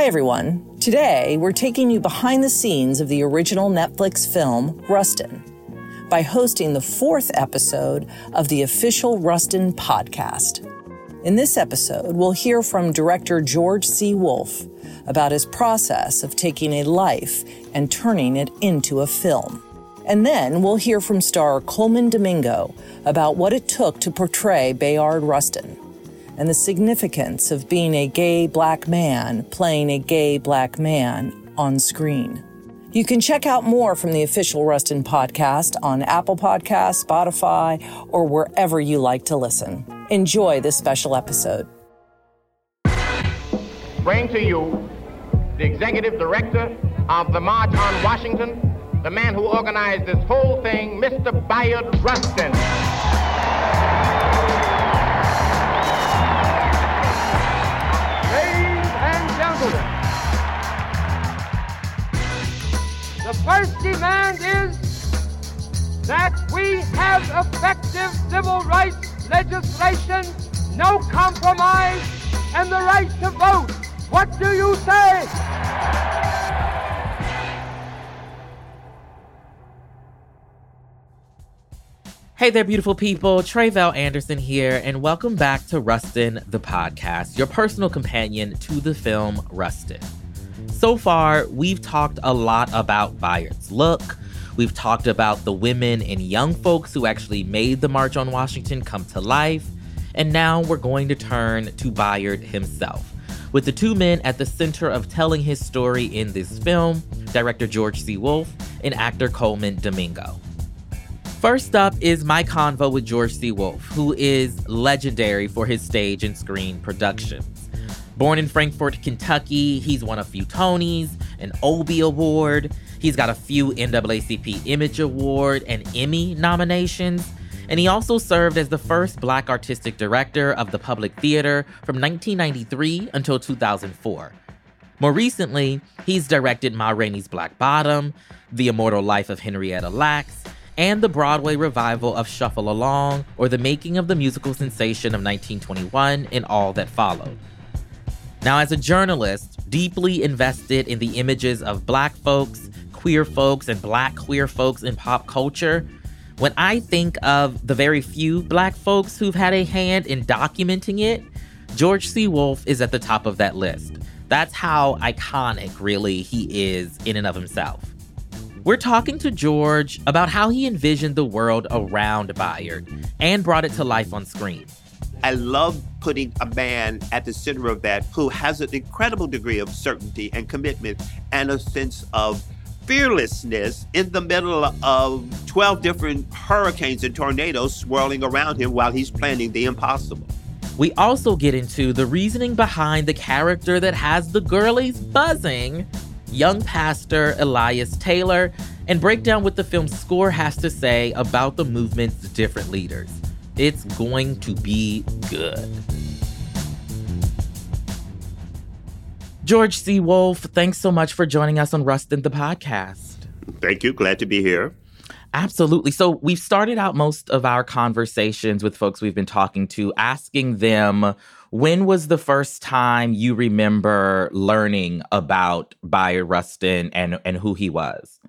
Hi, everyone. Today, we're taking you behind the scenes of the original Netflix film, Rustin, by hosting the fourth episode of the official Rustin podcast. In this episode, we'll hear from director George C. Wolfe about his process of taking a life and turning it into a film. And then we'll hear from star Colman Domingo about what it took to portray Bayard Rustin and the significance of being a gay black man playing a gay black man on screen. You can check out more from the official Rustin podcast on Apple Podcasts, Spotify, or wherever you like to listen. Enjoy this special episode. Bring to you the executive director of the March on Washington, the man who organized this whole thing, Mr. Bayard Rustin. The first demand is that we have effective civil rights legislation, no compromise, and the right to vote. What do you say? Hey there, beautiful people. Tre'vell Anderson here, and welcome back to Rustin, the podcast, your personal companion to the film Rustin. So far, we've talked a lot about Bayard's look. We've talked about the women and young folks who actually made the March on Washington come to life. And now we're going to turn to Bayard himself. With the two men at the center of telling his story in this film, director George C. Wolfe and actor Colman Domingo. First up is my convo with George C. Wolfe, who is legendary for his stage and screen productions. Born in Frankfort, Kentucky, he's won a few Tonys, an Obie Award. He's got a few NAACP Image Award and Emmy nominations. And he also served as the first black artistic director of the Public Theater from 1993 until 2004. More recently, he's directed Ma Rainey's Black Bottom, The Immortal Life of Henrietta Lacks, and the Broadway revival of Shuffle Along, or the making of the musical sensation of 1921 and all that followed. Now, as a journalist, deeply invested in the images of black folks, queer folks, and black queer folks in pop culture, when I think of the very few black folks who've had a hand in documenting it, George C. Wolfe is at the top of that list. That's how iconic, really, he is in and of himself. We're talking to George about how he envisioned the world around Bayard and brought it to life on screen. I love putting a man at the center of that who has an incredible degree of certainty and commitment and a sense of fearlessness in the middle of 12 different hurricanes and tornadoes swirling around him while he's planning the impossible. We also get into the reasoning behind the character that has the girlies buzzing, young pastor Elias Taylor, and break down what the film's score has to say about the movement's different leaders. It's going to be good. George C. Wolfe, thanks so much for joining us on Rustin the podcast. Thank you. Glad to be here. Absolutely. So, we've started out most of our conversations with folks we've been talking to asking them when was the first time you remember learning about Bayard Rustin and, and who he was?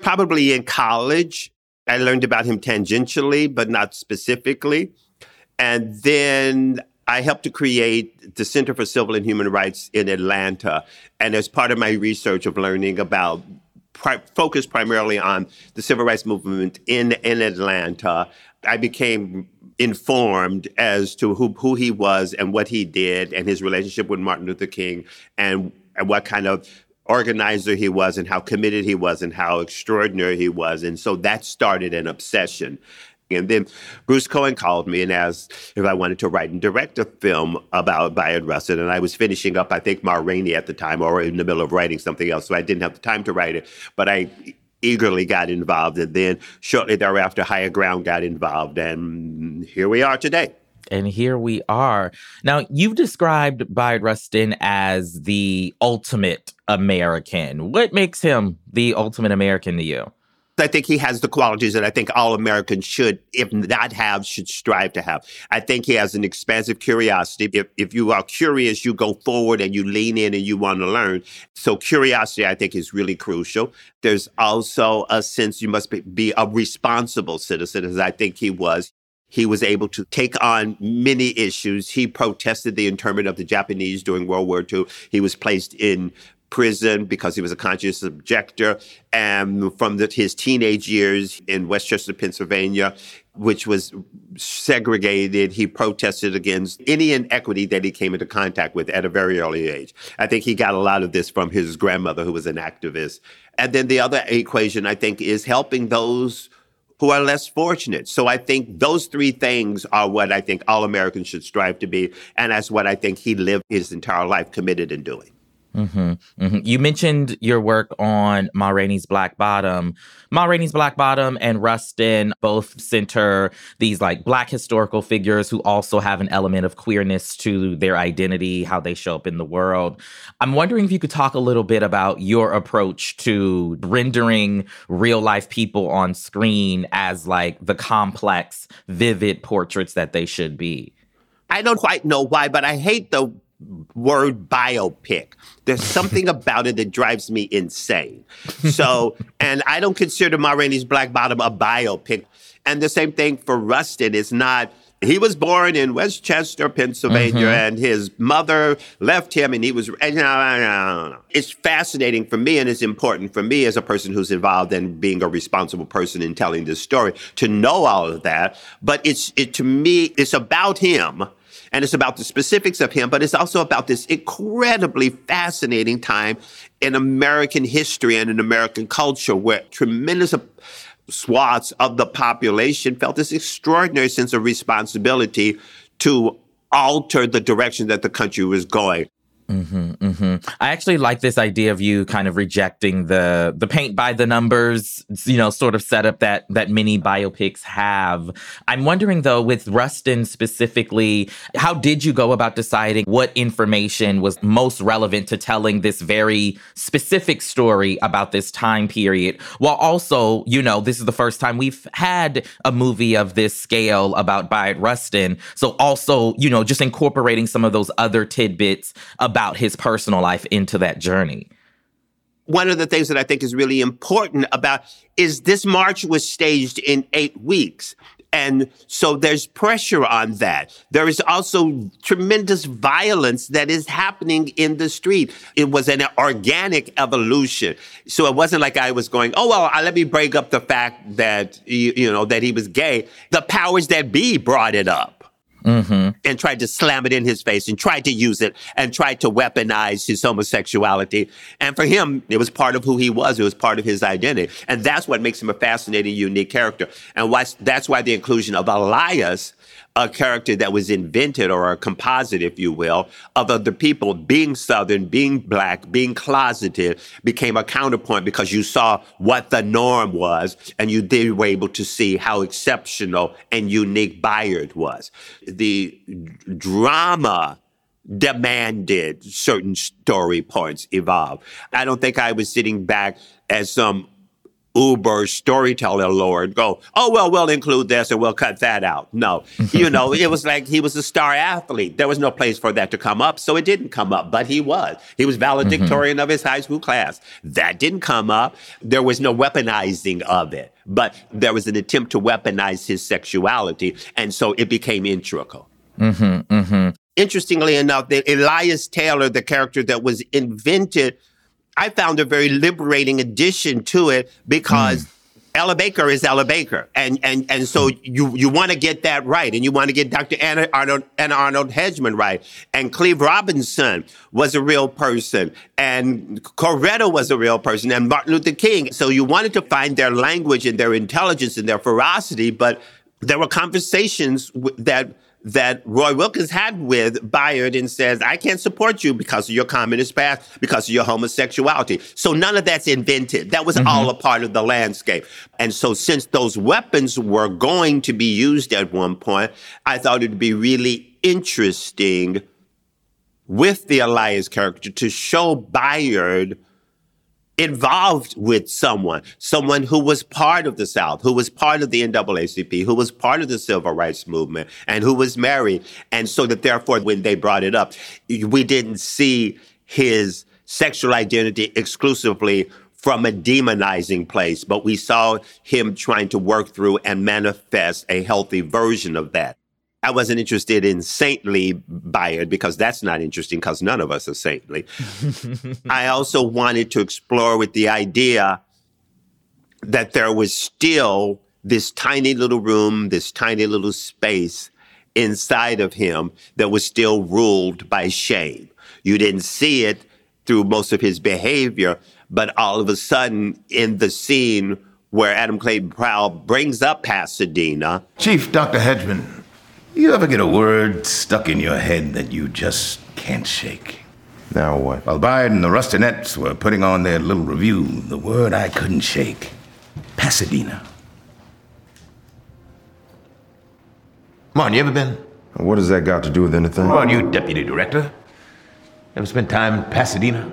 Probably in college. I learned about him tangentially, but not specifically. And then I helped to create the Center for Civil and Human Rights in Atlanta. And as part of my research of learning about, pri- focused primarily on the civil rights movement in, in Atlanta, I became informed as to who, who he was and what he did and his relationship with Martin Luther King and, and what kind of organizer he was and how committed he was and how extraordinary he was. And so that started an obsession. And then Bruce Cohen called me and asked if I wanted to write and direct a film about Bayard Rustin. And I was finishing up, I think, Ma Rainey at the time, or in the middle of writing something else. So I didn't have the time to write it. But I eagerly got involved. And then shortly thereafter, Higher Ground got involved. And here we are today. And here we are. Now, you've described Bayard Rustin as the ultimate American. What makes him the ultimate American to you? I think he has the qualities that I think all Americans should, if not have, should strive to have. I think he has an expansive curiosity. If, if you are curious, you go forward and you lean in and you want to learn. So curiosity, I think, is really crucial. There's also a sense you must be, be a responsible citizen, as I think he was. He was able to take on many issues. He protested the internment of the Japanese during World War II. He was placed in prison because he was a conscientious objector. And from the, his teenage years in West Chester, Pennsylvania, which was segregated, he protested against any inequity that he came into contact with at a very early age. I think he got a lot of this from his grandmother, who was an activist. And then the other equation, I think, is helping those who are less fortunate. So I think those three things are what I think all Americans should strive to be. And that's what I think he lived his entire life committed in doing. Mm-hmm, mm-hmm. You mentioned your work on Ma Rainey's Black Bottom. Ma Rainey's Black Bottom and Rustin both center these like black historical figures who also have an element of queerness to their identity, how they show up in the world. I'm wondering if you could talk a little bit about your approach to rendering real life people on screen as like the complex, vivid portraits that they should be. I don't quite know why, but I hate the word biopic. There's something about it that drives me insane. So, and I don't consider Ma Rainey's Black Bottom a biopic. And the same thing for Rustin. It's not, he was born in West Chester, Pennsylvania, mm-hmm. and his mother left him, and he was. And, no, no, it's fascinating for me, and it's important for me as a person who's involved in being a responsible person in telling this story to know all of that. But it's it to me, it's about him and it's about the specifics of him, but it's also about this incredibly fascinating time in American history and in American culture where tremendous swaths of the population felt this extraordinary sense of responsibility to alter the direction that the country was going. Mm-hmm, mm-hmm. I actually like this idea of you kind of rejecting the the paint by the numbers, you know, sort of setup that that many biopics have. I'm wondering though, with Rustin specifically, how did you go about deciding what information was most relevant to telling this very specific story about this time period, while also, you know, this is the first time we've had a movie of this scale about Bayard Rustin. So also, you know, just incorporating some of those other tidbits about about his personal life into that journey. One of the things that I think is really important about is this march was staged in eight weeks. And so there's pressure on that. There is also tremendous violence that is happening in the street. It was an organic evolution. So it wasn't like I was going, oh, well, let me break up the fact that, you know, that he was gay. The powers that be brought it up mm-hmm. and tried to slam it in his face and tried to use it and tried to weaponize his homosexuality. And for him, it was part of who he was. It was part of his identity. And that's what makes him a fascinating, unique character. And why, that's why the inclusion of Elias a character that was invented or a composite, if you will, of other people. Being Southern, being black, being closeted became a counterpoint because you saw what the norm was and you then were able to see how exceptional and unique Bayard was. The drama demanded certain story points evolve. I don't think I was sitting back as some Uber storyteller lord go, oh, well, we'll include this and we'll cut that out. No, you know, it was like he was a star athlete. There was no place for that to come up. So it didn't come up, but he was. He was valedictorian mm-hmm. of his high school class. That didn't come up. There was no weaponizing of it, but there was an attempt to weaponize his sexuality. And so it became integral. Mm-hmm, mm-hmm. Interestingly enough, that Elias Taylor, the character that was invented I found a very liberating addition to it because mm. Ella Baker is Ella Baker. And, and, and so you, you want to get that right. And you want to get Dr. Anna Arnold, Anna Arnold Hedgeman right. And Cleve Robinson was a real person. And Coretta was a real person. And Martin Luther King. So you wanted to find their language and their intelligence and their ferocity. But there were conversations that that Roy Wilkins had with Bayard and says, I can't support you because of your communist past, because of your homosexuality. So none of that's invented. That was mm-hmm. all a part of the landscape. And so since those weapons were going to be used at one point, I thought it'd be really interesting with the Elias character to show Bayard involved with someone, someone who was part of the South, who was part of the NAACP, who was part of the civil rights movement, and who was married. And so that therefore, when they brought it up, we didn't see his sexual identity exclusively from a demonizing place, but we saw him trying to work through and manifest a healthy version of that. I wasn't interested in saintly Bayard because that's not interesting because none of us are saintly. I also wanted to explore with the idea that there was still this tiny little room, this tiny little space inside of him that was still ruled by shame. You didn't see it through most of his behavior, but all of a sudden in the scene where Adam Clayton Powell brings up Pasadena. Chief Dr. Hedgeman, you ever get a word stuck in your head that you just can't shake? Now what? While Bayard and the Rustinettes were putting on their little review, the word I couldn't shake Pasadena. Come on, you ever been? What has that got to do with anything? Come on, you deputy director. Ever spent time in Pasadena?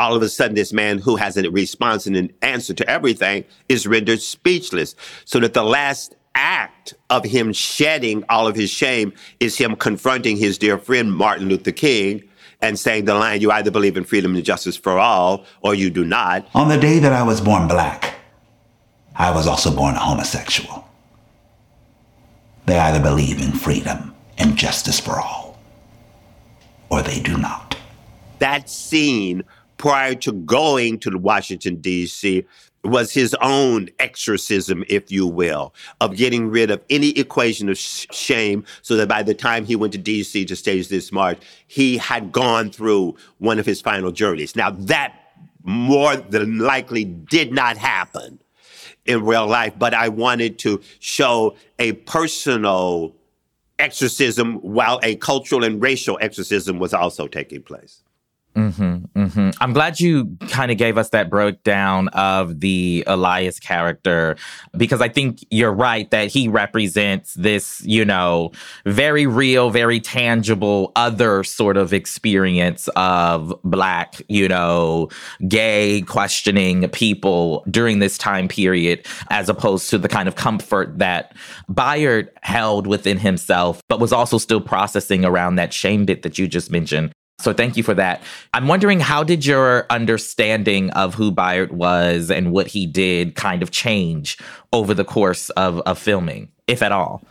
all of a sudden this man who has a response and an answer to everything is rendered speechless. So that the last act of him shedding all of his shame is him confronting his dear friend Martin Luther King and saying the line, you either believe in freedom and justice for all or you do not. On the day that I was born black, I was also born a homosexual. They either believe in freedom and justice for all, or they do not. That scene prior to going to Washington, D.C., was his own exorcism, if you will, of getting rid of any equation of sh- shame so that by the time he went to DC to stage this march, he had gone through one of his final journeys. Now, that more than likely did not happen in real life, but I wanted to show a personal exorcism while a cultural and racial exorcism was also taking place. Mm-hmm, mm-hmm. I'm glad you kind of gave us that breakdown of the Elias character because I think you're right that he represents this, you know, very real, very tangible other sort of experience of Black, you know, gay questioning people during this time period, as opposed to the kind of comfort that Bayard held within himself, but was also still processing around that shame bit that you just mentioned. So thank you for that. I'm wondering how did your understanding of who Bayard was and what he did kind of change over the course of, of filming, if at all?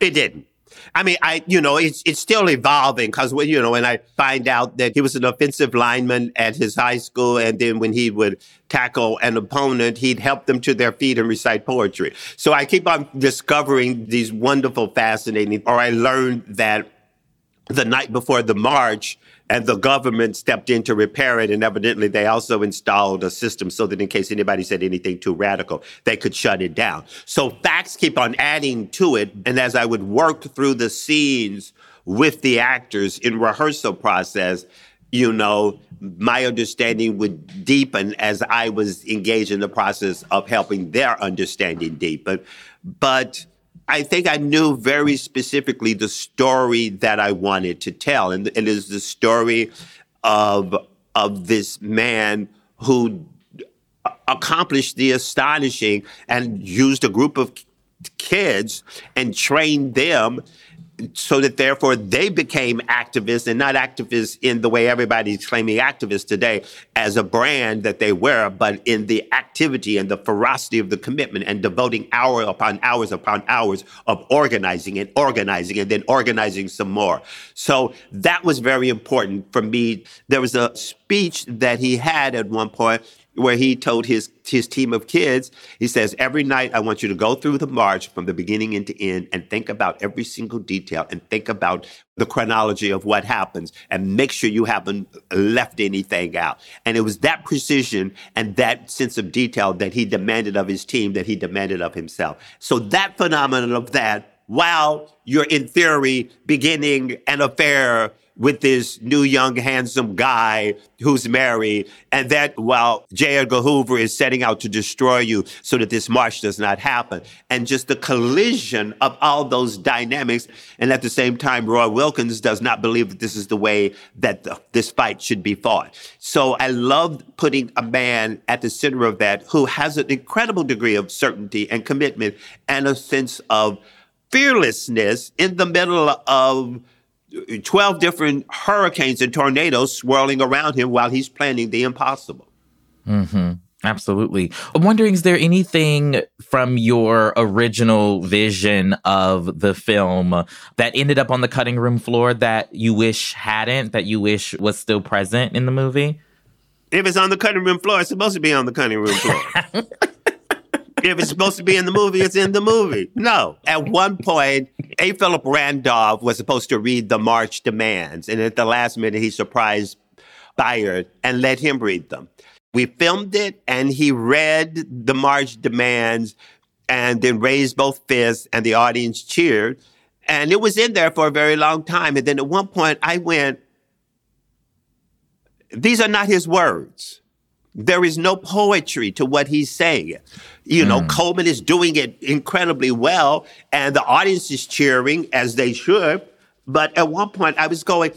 It didn't. I mean, I you know it's it's still evolving because when you know when I find out that he was an offensive lineman at his high school, and then when he would tackle an opponent, he'd help them to their feet and recite poetry. So I keep on discovering these wonderful, fascinating. Or I learned that the night before the march, and the government stepped in to repair it. And evidently, they also installed a system so that in case anybody said anything too radical, they could shut it down. So facts keep on adding to it. And as I would work through the scenes with the actors in rehearsal process, you know, my understanding would deepen as I was engaged in the process of helping their understanding deepen. But I think I knew very specifically the story that I wanted to tell, and it is the story of of this man who accomplished the astonishing and used a group of kids and trained them so that therefore they became activists and not activists in the way everybody's claiming activists today as a brand that they were, but in the activity and the ferocity of the commitment and devoting hour upon hours upon hours of organizing and organizing and then organizing some more. So that was very important for me. There was a speech that he had at one point where he told his his team of kids, he says, every night I want you to go through the march from the beginning into end and think about every single detail and think about the chronology of what happens and make sure you haven't left anything out. And it was that precision and that sense of detail that he demanded of his team, that he demanded of himself. So that phenomenon of that, while you're in theory beginning an affair with this new young handsome guy who's married and that while J. Edgar Hoover is setting out to destroy you so that this march does not happen. And just the collision of all those dynamics. And at the same time, Roy Wilkins does not believe that this is the way that the, this fight should be fought. So I love putting a man at the center of that who has an incredible degree of certainty and commitment and a sense of fearlessness in the middle of 12 different hurricanes and tornadoes swirling around him while he's planning the impossible. Mm-hmm. Absolutely. I'm wondering, is there anything from your original vision of the film that ended up on the cutting room floor that you wish hadn't, that you wish was still present in the movie? If it's on the cutting room floor, it's supposed to be on the cutting room floor. if it's supposed to be in the movie, it's in the movie. No. At one point, A. Philip Randolph was supposed to read the March demands, and at the last minute, he surprised Bayard and let him read them. We filmed it, and he read the March demands and then raised both fists, and the audience cheered. And it was in there for a very long time. And then at one point, I went, These are not his words. There is no poetry to what he's saying. You know, mm. Colman is doing it incredibly well, and the audience is cheering as they should. But at one point, I was going,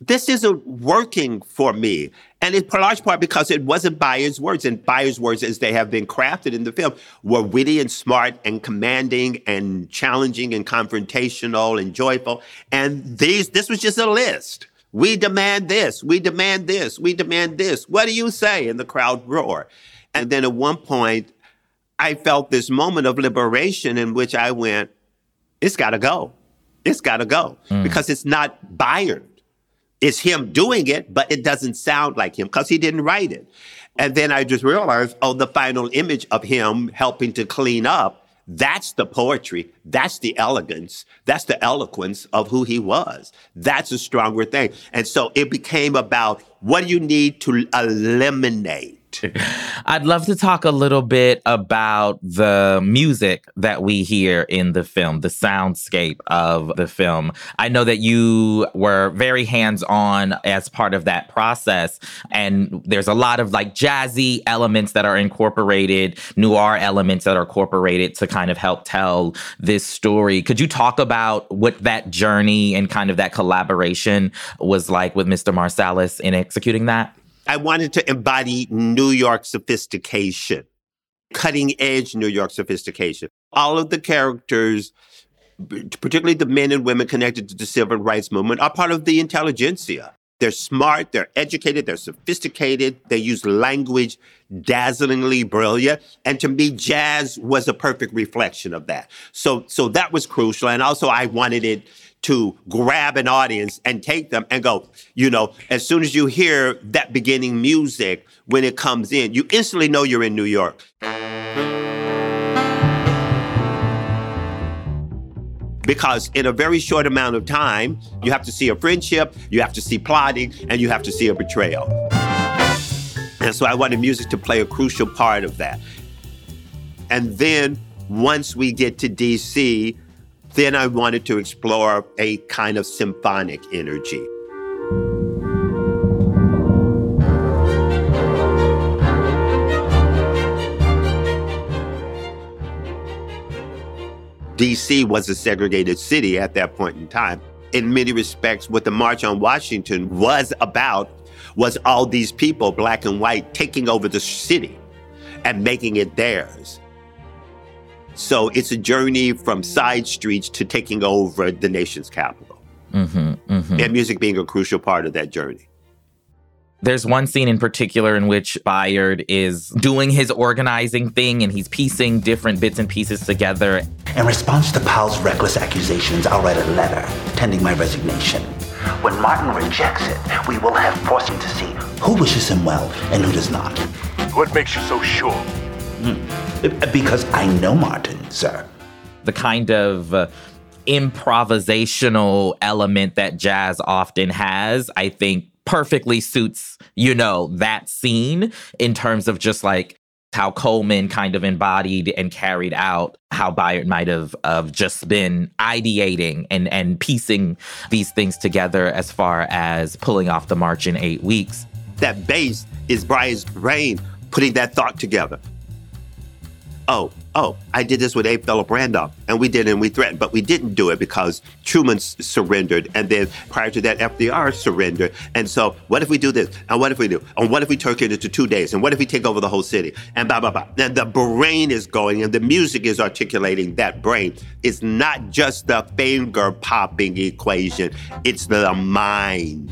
this isn't working for me. And in large part because it wasn't Bayard's words. And Bayard's words, as they have been crafted in the film, were witty and smart and commanding and challenging and confrontational and joyful. And these, this was just a list. We demand this. We demand this. We demand this. What do you say? And the crowd roar. And then at one point, I felt this moment of liberation in which I went, it's got to go. It's got to go mm. because it's not Bayard. It's him doing it, but it doesn't sound like him because he didn't write it. And then I just realized, oh, the final image of him helping to clean up that's the poetry. That's the elegance. That's the eloquence of who he was. That's a stronger thing. And so it became about what do you need to eliminate? I'd love to talk a little bit about the music that we hear in the film, the soundscape of the film. I know that you were very hands on as part of that process. And there's a lot of like jazzy elements that are incorporated, noir elements that are incorporated to kind of help tell this story. Could you talk about what that journey and kind of that collaboration was like with Mr. Marsalis in executing that? I wanted to embody New York sophistication, cutting edge New York sophistication. All of the characters, particularly the men and women connected to the civil rights movement, are part of the intelligentsia. They're smart, they're educated, they're sophisticated, they use language dazzlingly brilliant. And to me, jazz was a perfect reflection of that. So, so that was crucial. And also I wanted it to grab an audience and take them and go, you know, as soon as you hear that beginning music, when it comes in, you instantly know you're in New York. Because in a very short amount of time, you have to see a friendship, you have to see plotting, and you have to see a betrayal. And so I wanted music to play a crucial part of that. And then once we get to DC, then I wanted to explore a kind of symphonic energy. DC was a segregated city at that point in time. In many respects, what the March on Washington was about was all these people, black and white, taking over the city and making it theirs. So it's a journey from side streets to taking over the nation's capital. Mm-hmm, mm-hmm. And music being a crucial part of that journey. There's one scene in particular in which Bayard is doing his organizing thing and he's piecing different bits and pieces together. In response to Powell's reckless accusations, I'll write a letter tending my resignation. When Martin rejects it, we will have forced him to see who wishes him well and who does not. What makes you so sure? Mm. Because I know Martin, sir. The kind of uh, improvisational element that jazz often has, I think perfectly suits, you know, that scene in terms of just like how Colman kind of embodied and carried out how Bayard might have of just been ideating and and piecing these things together as far as pulling off the march in eight weeks. That bass is Bayard's brain putting that thought together. Oh, oh, I did this with A. Philip Randolph, and we did and we threatened, but we didn't do it because Truman s- surrendered, and then prior to that, FDR surrendered. And so, what if we do this? And what if we do? And what if we turn it into two days? And what if we take over the whole city? And blah, blah, blah. And the brain is going, and the music is articulating that brain. It's not just the finger popping equation, it's the mind.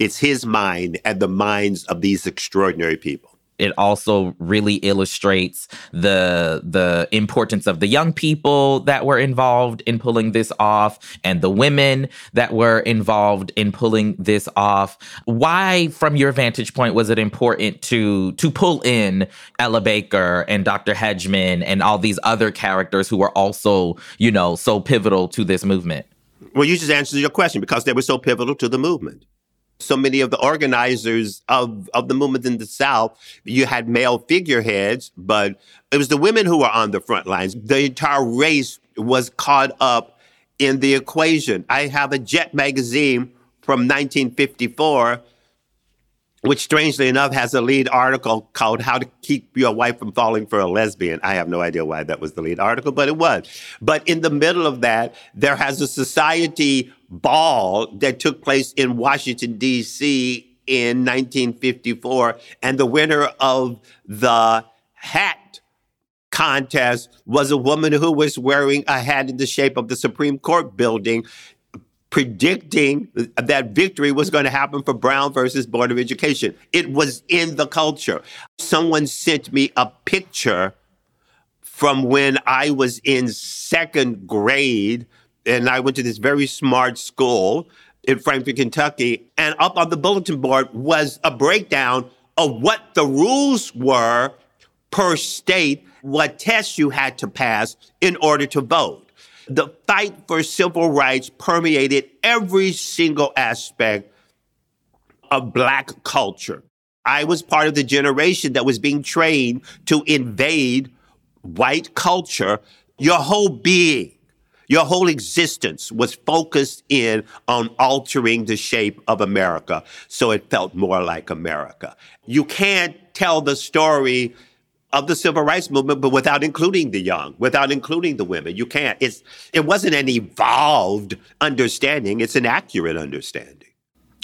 It's his mind and the minds of these extraordinary people it also really illustrates the the importance of the young people that were involved in pulling this off and the women that were involved in pulling this off why from your vantage point was it important to to pull in Ella Baker and Dr. Hedgeman and all these other characters who were also you know so pivotal to this movement well you just answered your question because they were so pivotal to the movement so many of the organizers of, of the movement in the South, you had male figureheads, but it was the women who were on the front lines. The entire race was caught up in the equation. I have a Jet magazine from 1954 which strangely enough has a lead article called How to Keep Your Wife from Falling for a Lesbian. I have no idea why that was the lead article, but it was. But in the middle of that, there has a society ball that took place in Washington, D.C. in 1954. And the winner of the hat contest was a woman who was wearing a hat in the shape of the Supreme Court building predicting that victory was going to happen for Brown versus Board of Education. It was in the culture. Someone sent me a picture from when I was in second grade, and I went to this very smart school in Frankfort, Kentucky. And up on the bulletin board was a breakdown of what the rules were per state, what tests you had to pass in order to vote the fight for civil rights permeated every single aspect of Black culture. I was part of the generation that was being trained to invade white culture. Your whole being, your whole existence was focused in on altering the shape of America so it felt more like America. You can't tell the story of the civil rights movement, but without including the young, without including the women. You can't. It's it wasn't an evolved understanding, it's an accurate understanding.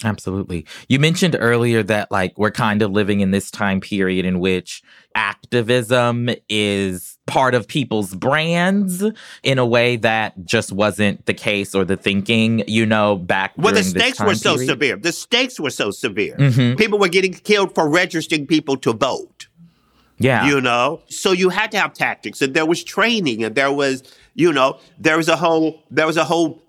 Absolutely. You mentioned earlier that like we're kind of living in this time period in which activism is part of people's brands in a way that just wasn't the case or the thinking, you know, back Well, the stakes were so period. severe. The stakes were so severe. Mhm. People were getting killed for registering people to vote. Yeah. You know? So you had to have tactics and there was training and there was, you know, there was a whole there was a whole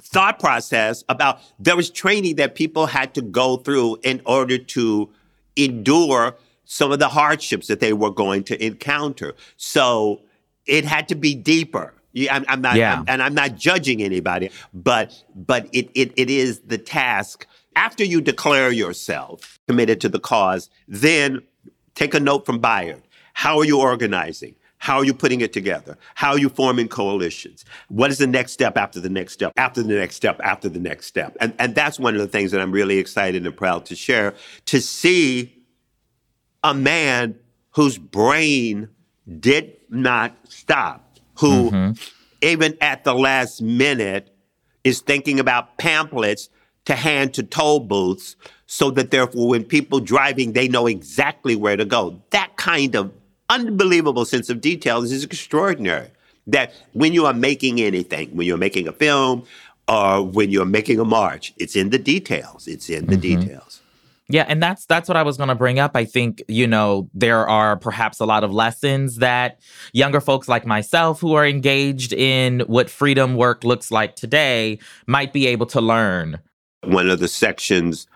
thought process about there was training that people had to go through in order to endure some of the hardships that they were going to encounter. So it had to be deeper. Yeah, I'm, I'm not, Yeah. I'm- and I'm not judging anybody, but but it, it it is the task after you declare yourself committed to the cause. Then take a note from Bayard. How are you organizing? How are you putting it together? How are you forming coalitions? What is the next step after the next step, after the next step, after the next step? And, and that's one of the things that I'm really excited and proud to share to see a man whose brain did not stop, who, mm-hmm. even at the last minute, is thinking about pamphlets to hand to toll booths so that therefore when people driving they know exactly where to go. That kind of unbelievable sense of detail is extraordinary. That when you are making anything when you're making a film or when you're making a march it's in the details. It's in the mm-hmm. details. Yeah, and that's that's what I was going to bring up. I think, you know, there are perhaps a lot of lessons that younger folks like myself who are engaged in what freedom work looks like today might be able to learn. One of the sections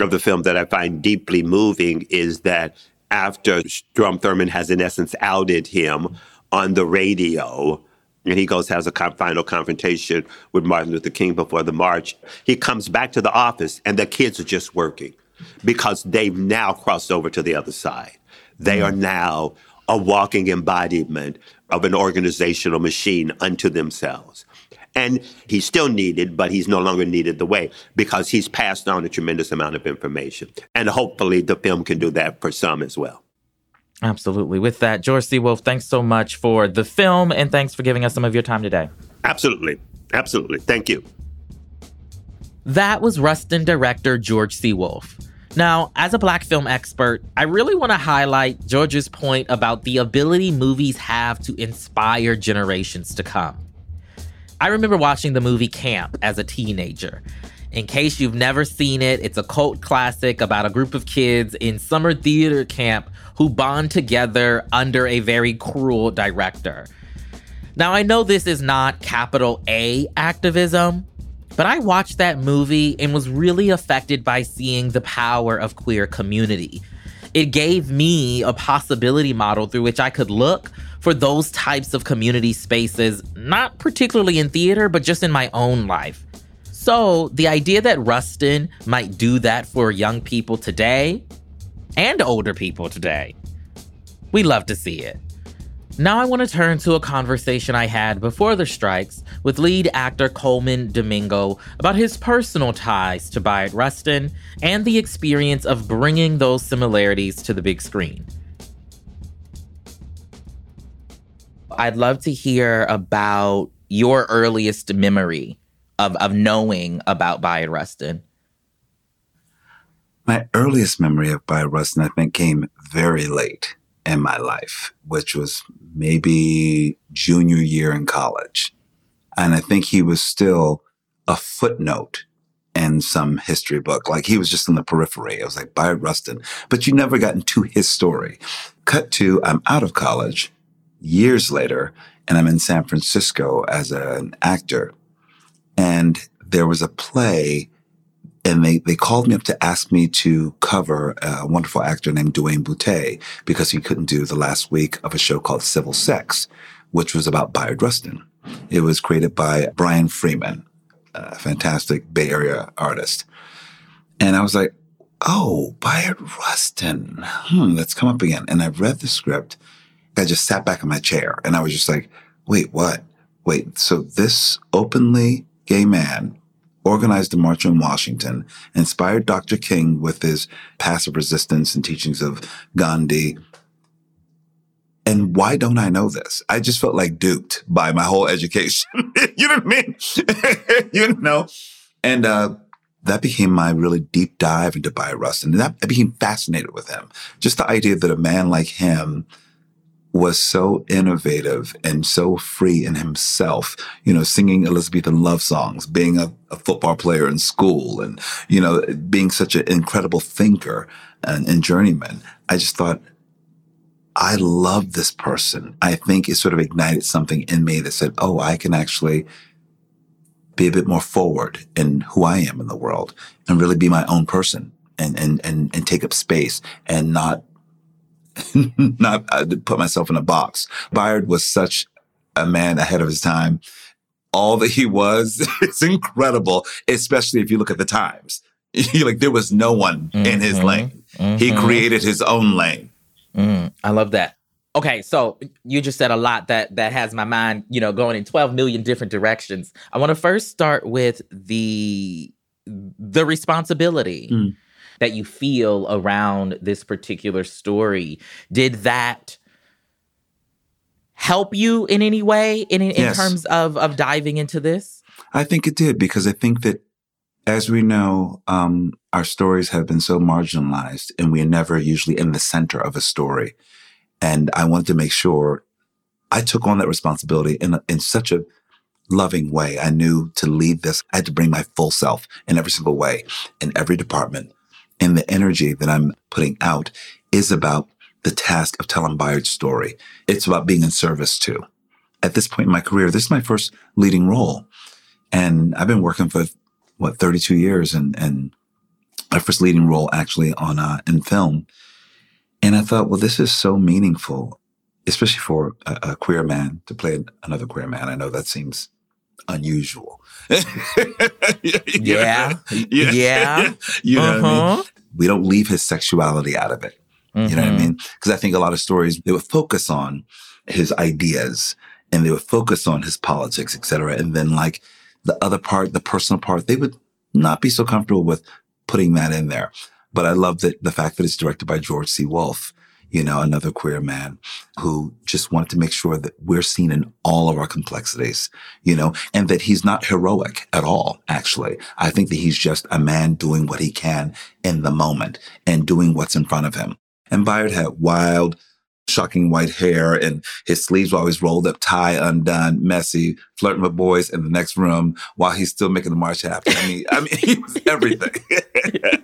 of the film that I find deeply moving is that after Strom Thurmond has in essence outed him on the radio, and he goes has a final confrontation with Martin Luther King before the march. He comes back to the office, and the kids are just working because they've now crossed over to the other side. They are now a walking embodiment of an organizational machine unto themselves. And he's still needed, but he's no longer needed the way because he's passed on a tremendous amount of information. And hopefully the film can do that for some as well. Absolutely. With that, George C. Wolfe, thanks so much for the film and thanks for giving us some of your time today. Absolutely. Absolutely. Thank you. That was Rustin director George C. Wolfe. Now, as a black film expert, I really want to highlight George's point about the ability movies have to inspire generations to come. I remember watching the movie Camp as a teenager. In case you've never seen it, it's a cult classic about a group of kids in summer theater camp who bond together under a very cruel director. Now, I know this is not capital A activism, but I watched that movie and was really affected by seeing the power of queer community. It gave me a possibility model through which I could look for those types of community spaces, not particularly in theater, but just in my own life. So, the idea that Rustin might do that for young people today and older people today, we love to see it. Now, I want to turn to a conversation I had before the strikes with lead actor Colman Domingo about his personal ties to Bayard Rustin and the experience of bringing those similarities to the big screen. I'd love to hear about your earliest memory of, of knowing about Bayard Rustin. My earliest memory of Bayard Rustin, I think, came very late in my life, which was maybe junior year in college. And I think he was still a footnote in some history book. Like he was just in the periphery. It was like Bayard Rustin, but you never got into his story. Cut to, I'm out of college years later and I'm in San Francisco as a, an actor. And there was a play and they, they called me up to ask me to cover a wonderful actor named Duane Boutte because he couldn't do the last week of a show called Civil Sex, which was about Bayard Rustin. It was created by Brian Freeman, a fantastic Bay Area artist. And I was like, oh, Bayard Rustin. Hmm, let's come up again. And I read the script. I just sat back in my chair and I was just like, wait, what? Wait, so this openly gay man organized a march in Washington, inspired Dr. King with his passive resistance and teachings of Gandhi. And why don't I know this? I just felt like duped by my whole education. you know what I mean? you know? And, uh, that became my really deep dive into Bayard Rustin. And that, I became fascinated with him. Just the idea that a man like him was so innovative and so free in himself, you know, singing Elizabethan love songs, being a, a football player in school and, you know, being such an incredible thinker and, and journeyman. I just thought, I love this person. I think it sort of ignited something in me that said, oh, I can actually be a bit more forward in who I am in the world and really be my own person and, and, and, and take up space and not not uh, put myself in a box. Bayard was such a man ahead of his time. All that he was is incredible, especially if you look at the times. like there was no one mm-hmm. in his mm-hmm. lane. Mm-hmm. He created his own lane. Mm, I love that. Okay, so you just said a lot that that has my mind, you know, going in 12 million different directions. I want to first start with the the responsibility. Mm that you feel around this particular story. Did that help you in any way in, in yes. terms of, of diving into this? I think it did because I think that as we know, um, our stories have been so marginalized and we are never usually in the center of a story. And I wanted to make sure I took on that responsibility in, a, in such a loving way. I knew to lead this, I had to bring my full self in every single way, in every department, and the energy that I'm putting out is about the task of telling Bayard's story. It's about being in service to. At this point in my career, this is my first leading role. And I've been working for what, 32 years and, and my first leading role actually on, uh, in film. And I thought, well, this is so meaningful, especially for a, a queer man to play another queer man. I know that seems unusual. yeah. yeah. You know uh-huh. I mean? We don't leave his sexuality out of it. You know what I mm-hmm. mean? Because I think a lot of stories, they would focus on his ideas and they would focus on his politics, et cetera. And then like the other part, the personal part, they would not be so comfortable with putting that in there. But I love that the fact that it's directed by George C. Wolfe, you know, another queer man who just wanted to make sure that we're seen in all of our complexities, you know, and that he's not heroic at all, actually. I think that he's just a man doing what he can in the moment and doing what's in front of him. And Bayard had wild, shocking white hair and his sleeves were always rolled up, tie undone, messy, flirting with boys in the next room while he's still making the march happen. I mean, I mean, he was everything.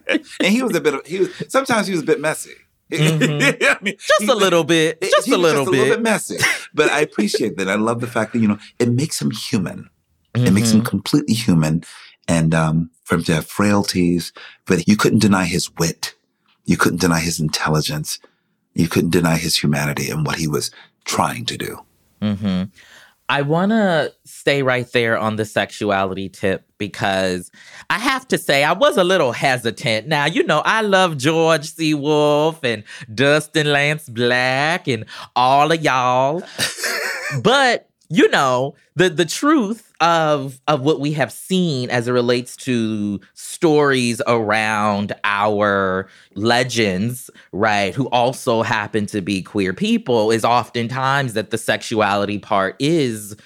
and he was a bit of, he was, sometimes he was a bit messy. Mhm. I mean, Just a little bit. Just a little just a little bit. bit messy. But I appreciate that. I love the fact that, you know, it makes him human. It makes him Mhm. completely human. And um, for him to have frailties, but you couldn't deny his wit. You couldn't deny his intelligence. You couldn't deny his humanity and what he was trying to do. hmm I want to stay right there on the sexuality tip because I have to say I was a little hesitant. Now, you know, I love George C. Wolfe and Dustin Lance Black and all of y'all. but you know the the truth of of what we have seen as it relates to stories around our legends right who also happen to be queer people is oftentimes that the sexuality part is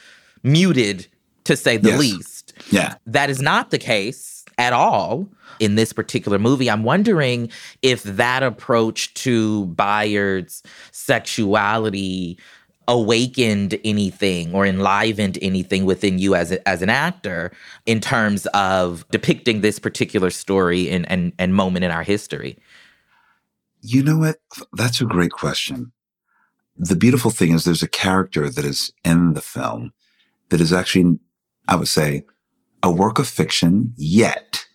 muted to say the Yes. least Yeah. that is not the case at all in this particular movie. I'm wondering if that approach to Bayard's sexuality awakened anything or enlivened anything within you as a, as an actor in terms of depicting this particular story and and, and moment in our history. You know what? That's a great question. The beautiful thing is there's a character that is in the film that is actually, I would say, a work of fiction, yet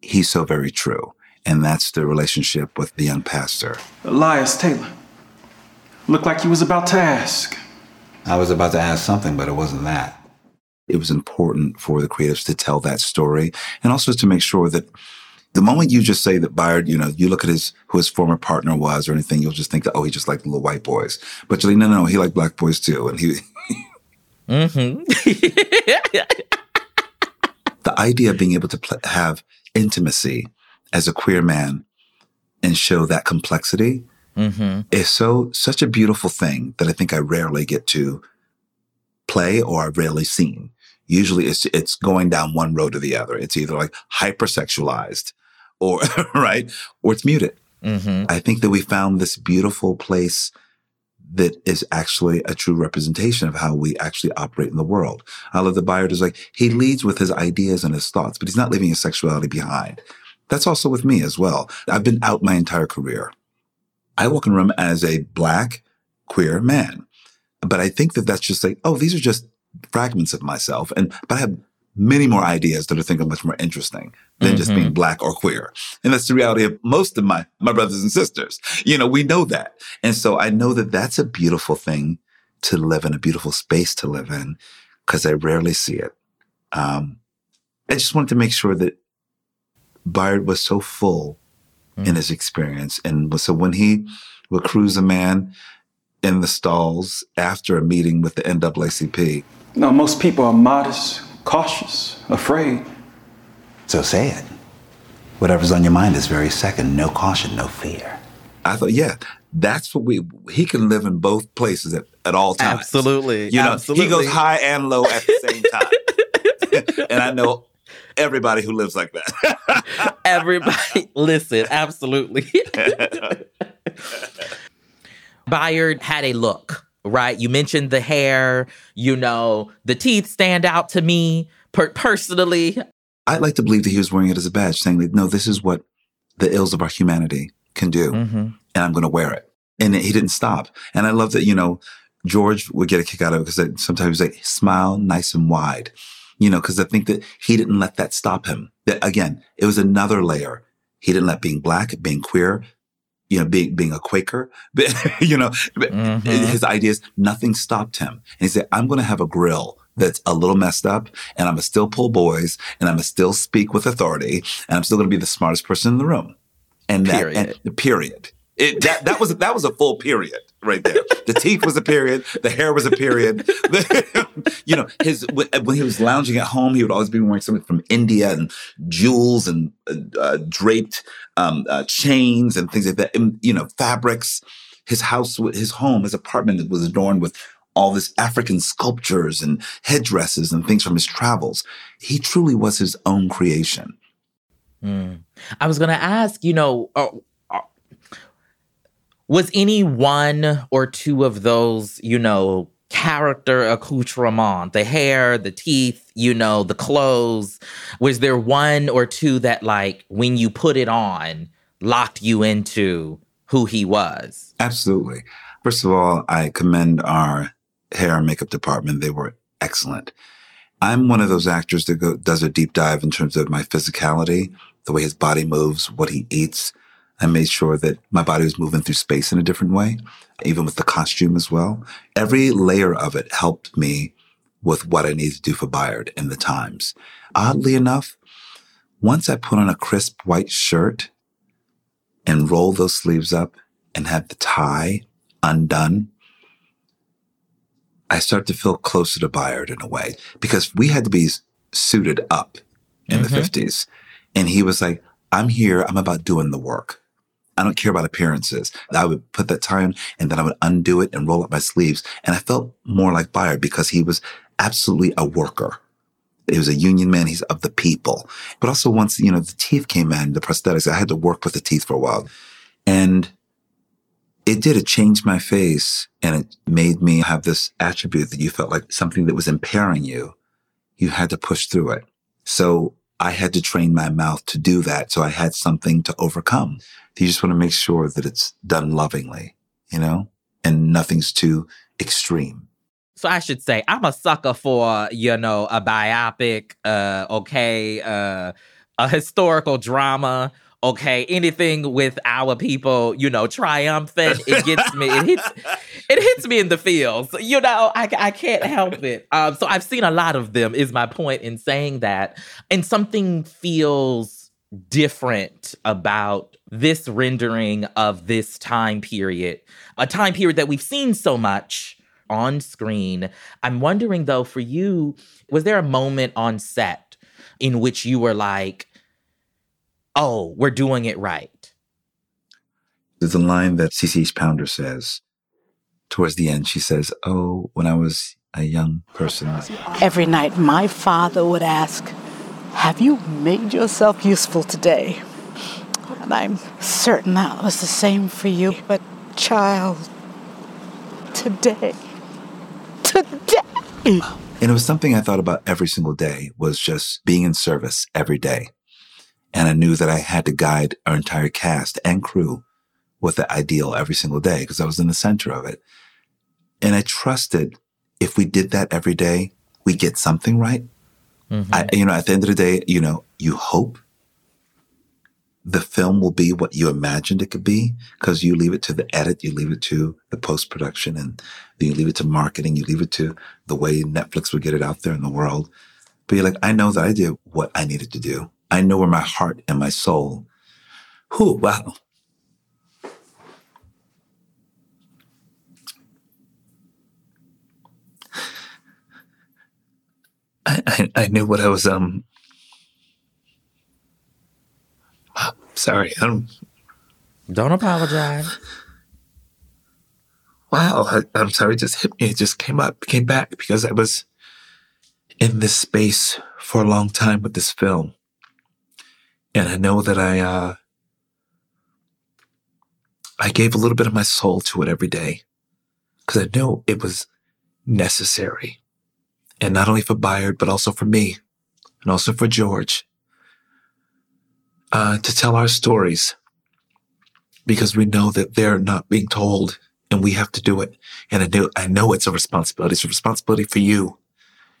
he's so very true. And that's the relationship with the young pastor. Elias Taylor. Looked like you was about to ask. I was about to ask something, but it wasn't that. It was important for the creatives to tell that story and also to make sure that the moment you just say that Bayard, you know, you look at his who his former partner was or anything, you'll just think that, oh, he just liked little white boys. But you're like, no, no, he liked black boys too. And he Mm-hmm. the idea of being able to pl- have intimacy as a queer man and show that complexity mm-hmm. is so such a beautiful thing that I think I rarely get to play or I've rarely seen. Usually it's it's going down one road or the other. It's either like hypersexualized or right or it's muted. Mm-hmm. I think that we found this beautiful place that is actually a true representation of how we actually operate in the world. I love that Bayard is like, he leads with his ideas and his thoughts, but he's not leaving his sexuality behind. That's also with me as well. I've been out my entire career. I walk in a room as a black queer man, but I think that that's just like, oh, these are just fragments of myself. And, but I have many more ideas that I think are much more interesting than just Mhm. being black or queer. And that's the reality of most of my, my brothers and sisters. You know, we know that. And so I know that that's a beautiful thing to live in, a beautiful space to live in, because I rarely see it. Um, I just wanted to make sure that Bayard was so full in his experience. And so when he would cruise a man in the stalls after a meeting with the NAACP, No, most people are modest, cautious, afraid. So say it. Whatever's on your mind this very second. No caution, no fear. I thought, yeah, that's what we, he can live in both places at, at all times. Absolutely. You know, Absolutely. he goes high and low at the same time. and I know everybody who lives like that. Everybody, listen, absolutely. Bayard had a look, right? You mentioned the hair, you know, the teeth stand out to me per- personally. I'd like to believe that he was wearing it as a badge, saying that, no, this is what the ills of our humanity can do. Mm-hmm. And I'm going to wear it. And he didn't stop. And I love that, you know, George would get a kick out of it because sometimes he's like, smile nice and wide, you know, because I think that he didn't let that stop him. That again, it was another layer. He didn't let being black, being queer, you know, being, being a Quaker, you know, Mhm. his ideas, nothing stopped him. And he said, I'm going to have a grill that's a little messed up and I'm going to still pull boys and I'm going to still speak with authority and I'm still going to be the smartest person in the room. And that, Period. and, period. It, that that was that was a full period right there. The teeth was a period. The hair was a period. you know, his when he was lounging at home, he would always be wearing something from India and jewels and uh, uh, draped um, uh, chains and things like that. And, you know, fabrics. His house, his home, his apartment was adorned with all this African sculptures and headdresses and things from his travels. He truly was his own creation. Mm. I was going to ask, you know, uh, uh, was any one or two of those, you know, character accoutrement, the hair, the teeth, you know, the clothes, was there one or two that, like, when you put it on, locked you into who he was? Absolutely. First of all, I commend our hair and makeup department. They were excellent. I'm one of those actors that go, does a deep dive in terms of my physicality, the way his body moves, what he eats. I made sure that my body was moving through space in a different way, even with the costume as well. Every layer of it helped me with what I needed to do for Bayard in the times. Oddly enough, once I put on a crisp white shirt and roll those sleeves up and have the tie undone, I started to feel closer to Bayard in a way because we had to be suited up in mm-hmm. the 50s. And he was like, I'm here. I'm about doing the work. I don't care about appearances. I would put that on and then I would undo it and roll up my sleeves. And I felt more like Bayard because he was absolutely a worker. He was a union man. He's of the people. But also once, you know, the teeth came in, the prosthetics, I had to work with the teeth for a while. And it did. It changed my face and it made me have this attribute that you felt like something that was impairing you. You had to push through it. So I had to train my mouth to do that. So I had something to overcome. You just want to make sure that it's done lovingly, you know, and nothing's too extreme. So I should say I'm a sucker for, you know, a biopic, uh, okay, uh, a historical drama okay? Anything with our people you know triumphant it gets me it hits it hits me in the feels you know? I, I can't help it. Um, so i've seen a lot of them is my point in saying that. And something feels different about this rendering of this time period a time period that we've seen so much on screen i'm wondering though for you was there a moment on set in which you were like oh, we're doing it right. There's a line that CCH Pounder says towards the end. She says, Oh, when I was a young person. Every night, my father would ask, Have you made yourself useful today? And I'm certain that was the same for you. But, child, today, today. And it was something I thought about every single day was just being in service every day. And I knew that I had to guide our entire cast and crew with the ideal every single day because I was in the center of it. And I trusted if we did that every day, we get something right. Mm-hmm. I, you know, at the end of the day, you know, you hope the film will be what you imagined it could be because you leave it to the edit, you leave it to the post production, and you leave it to marketing, you leave it to the way Netflix would get it out there in the world. But you're like, I know that I did what I needed to do. I know where my heart and my soul. Who, wow. I, I, I knew what I was, um, sorry. I don't, don't apologize. Wow. I, am sorry. It just hit me. It just came up, came back because I was in this space for a long time with this film. And I know that I, uh, I gave a little bit of my soul to it every day because I know it was necessary. And not only for Bayard, but also for me and also for George, uh, to tell our stories because we know that they're not being told and we have to do it. And I know, I know it's a responsibility. It's a responsibility for you.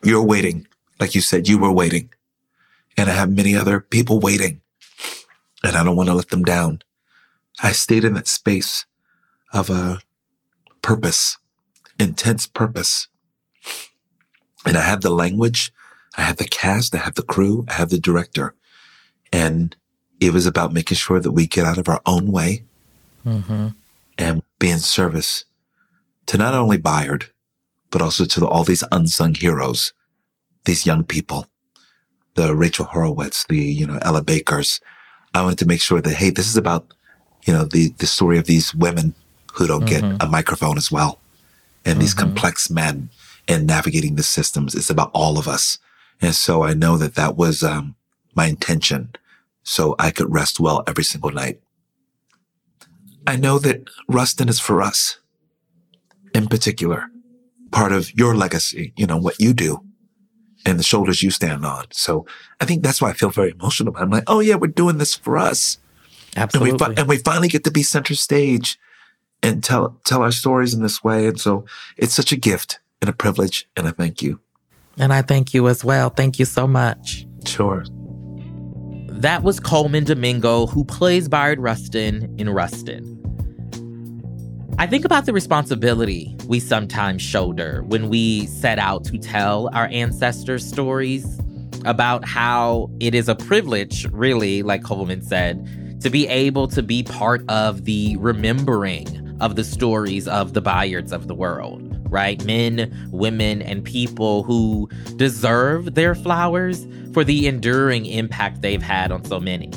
You're waiting. Like you said, you were waiting. And I have many other people waiting and I don't want to let them down. I stayed in that space of a purpose, intense purpose. And I had the language, I had the cast, I had the crew, I had the director. And it was about making sure that we get out of our own way Mm-hmm. and be in service to not only Bayard, but also to the, all these unsung heroes, these young people, the Rachel Horowitz, the, you know, Ella Bakers. I wanted to make sure that, hey, this is about, you know, the, the story of these women who don't Mhm. get a microphone as well. And these complex men and navigating the systems. It's about all of us. And so I know that that was, um, my intention. So I could rest well every single night. I know that Rustin is for us in particular, part of your legacy, you know, what you do and the shoulders you stand on. So I think that's why I feel very emotional. I'm like, oh yeah, we're doing this for us. Absolutely. And we, fi- and we finally get to be center stage and tell, tell our stories in this way. And so it's such a gift and a privilege. And I thank you. And I thank you as well. Thank you so much. Sure. That was Colman Domingo, who plays Bayard Rustin in Rustin. I think about the responsibility we sometimes shoulder when we set out to tell our ancestors' stories about how it is a privilege, really, like Colman said, to be able to be part of the remembering of the stories of the Bayards of the world, right? Men, women, and people who deserve their flowers for the enduring impact they've had on so many.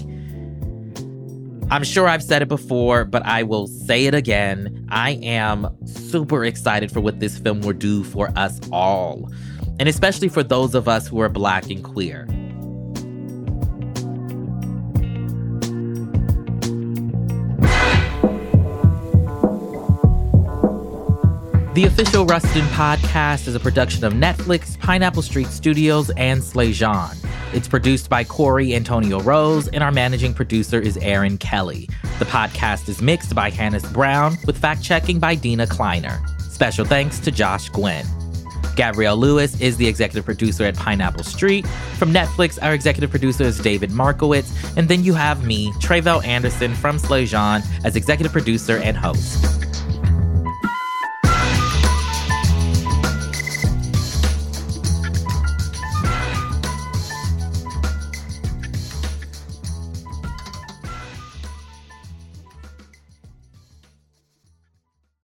I'm sure I've said it before, but I will say it again. I am super excited for what this film will do for us all, and especially for those of us who are Black and queer. The official Rustin podcast is a production of Netflix, Pineapple Street Studios, and Slajan. It's produced by Corey Antonio Rose, and our managing producer is Aaron Kelly. The podcast is mixed by Hannis Brown, with fact checking by Dina Kleiner. Special thanks to Josh Gwynn. Gabrielle Lewis is the executive producer at Pineapple Street. From Netflix, our executive producer is David Markowitz. And then you have me, Trevel Anderson from Slajan, as executive producer and host.